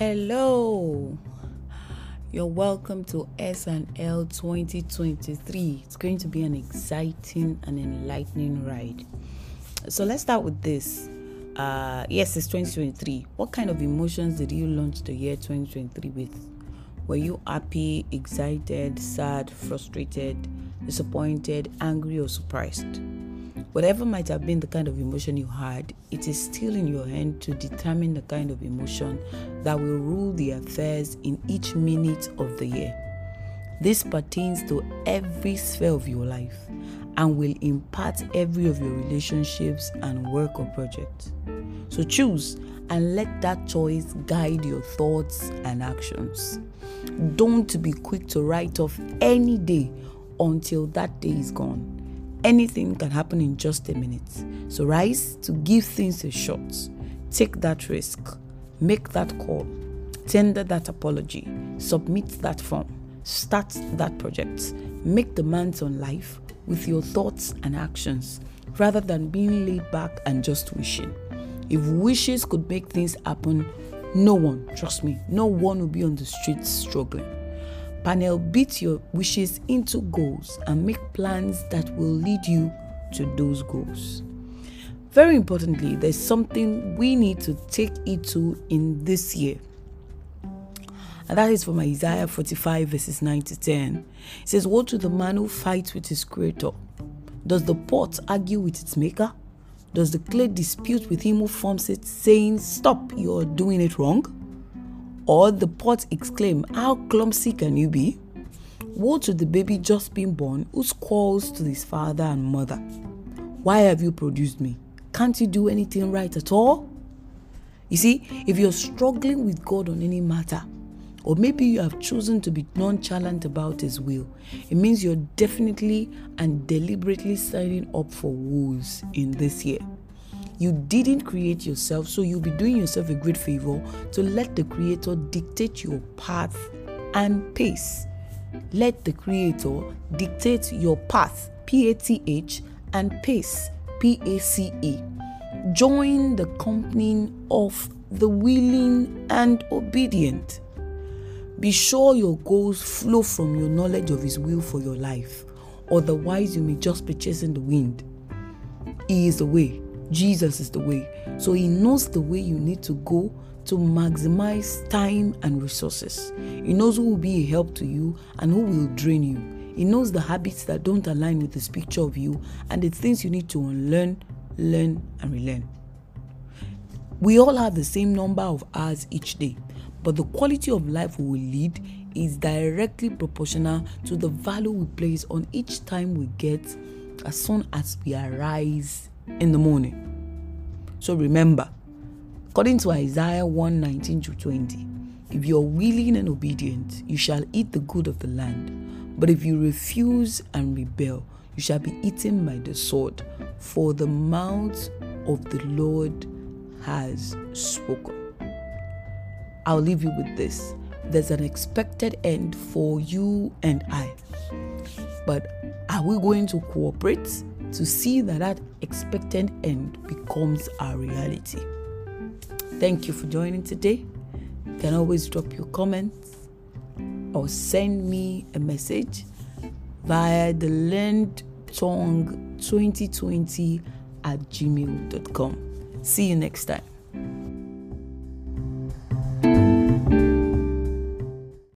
Hello. You're welcome to S&L 2023. It's going to be an exciting and enlightening ride. So let's start with this. Uh, yes, it's 2023. What kind of emotions did you launch the year 2023 with? Were you happy, excited, sad, frustrated, disappointed, angry, or surprised? Whatever might have been the kind of emotion you had, it is still in your hand to determine the kind of emotion that will rule the affairs in each minute of the year. This pertains to every sphere of your life and will impact every of your relationships and work or projects. So choose and let that choice guide your thoughts and actions. Don't be quick to write off any day until that day is gone. Anything can happen in just a minute. So rise to give things a shot. Take that risk. Make that call. Tender that apology. Submit that form. Start that project. Make demands on life with your thoughts and actions rather than being laid back and just wishing. If wishes could make things happen, no one, trust me, no one will be on the streets struggling. Panel beat your wishes into goals and make plans that will lead you to those goals. Very importantly, there's something we need to take it to in this year. And that is from Isaiah 45, verses 9 to 10. It says, Woe to the man who fights with his creator. Does the pot argue with its maker? Does the clay dispute with him who forms it, saying, Stop, you're doing it wrong? Or the pot exclaim, How clumsy can you be? Woe to the baby just being born who squalls to his father and mother. Why have you produced me? Can't you do anything right at all? You see, if you're struggling with God on any matter, or maybe you have chosen to be nonchalant about His will, it means you're definitely and deliberately signing up for woes in this year. You didn't create yourself, so you'll be doing yourself a great favor to let the Creator dictate your path and pace. Let the Creator dictate your path, P A T H, and pace, P A C E. Join the company of the willing and obedient. Be sure your goals flow from your knowledge of His will for your life, otherwise, you may just be chasing the wind. He is the way, Jesus is the way. So He knows the way you need to go to maximize time and resources. He knows who will be a help to you and who will drain you. He knows the habits that don't align with His picture of you and the things you need to unlearn, learn, and relearn. We all have the same number of hours each day, but the quality of life we will lead is directly proportional to the value we place on each time we get as soon as we arise in the morning. So remember, according to Isaiah 1 19 to 20, if you are willing and obedient, you shall eat the good of the land. But if you refuse and rebel, you shall be eaten by the sword, for the mouth of the Lord has spoken. I'll leave you with this. There's an expected end for you and I. But are we going to cooperate to see that that expected end becomes our reality? Thank you for joining today. You can always drop your comments or send me a message via the learned tongue 2020 at gmail.com. See you next time.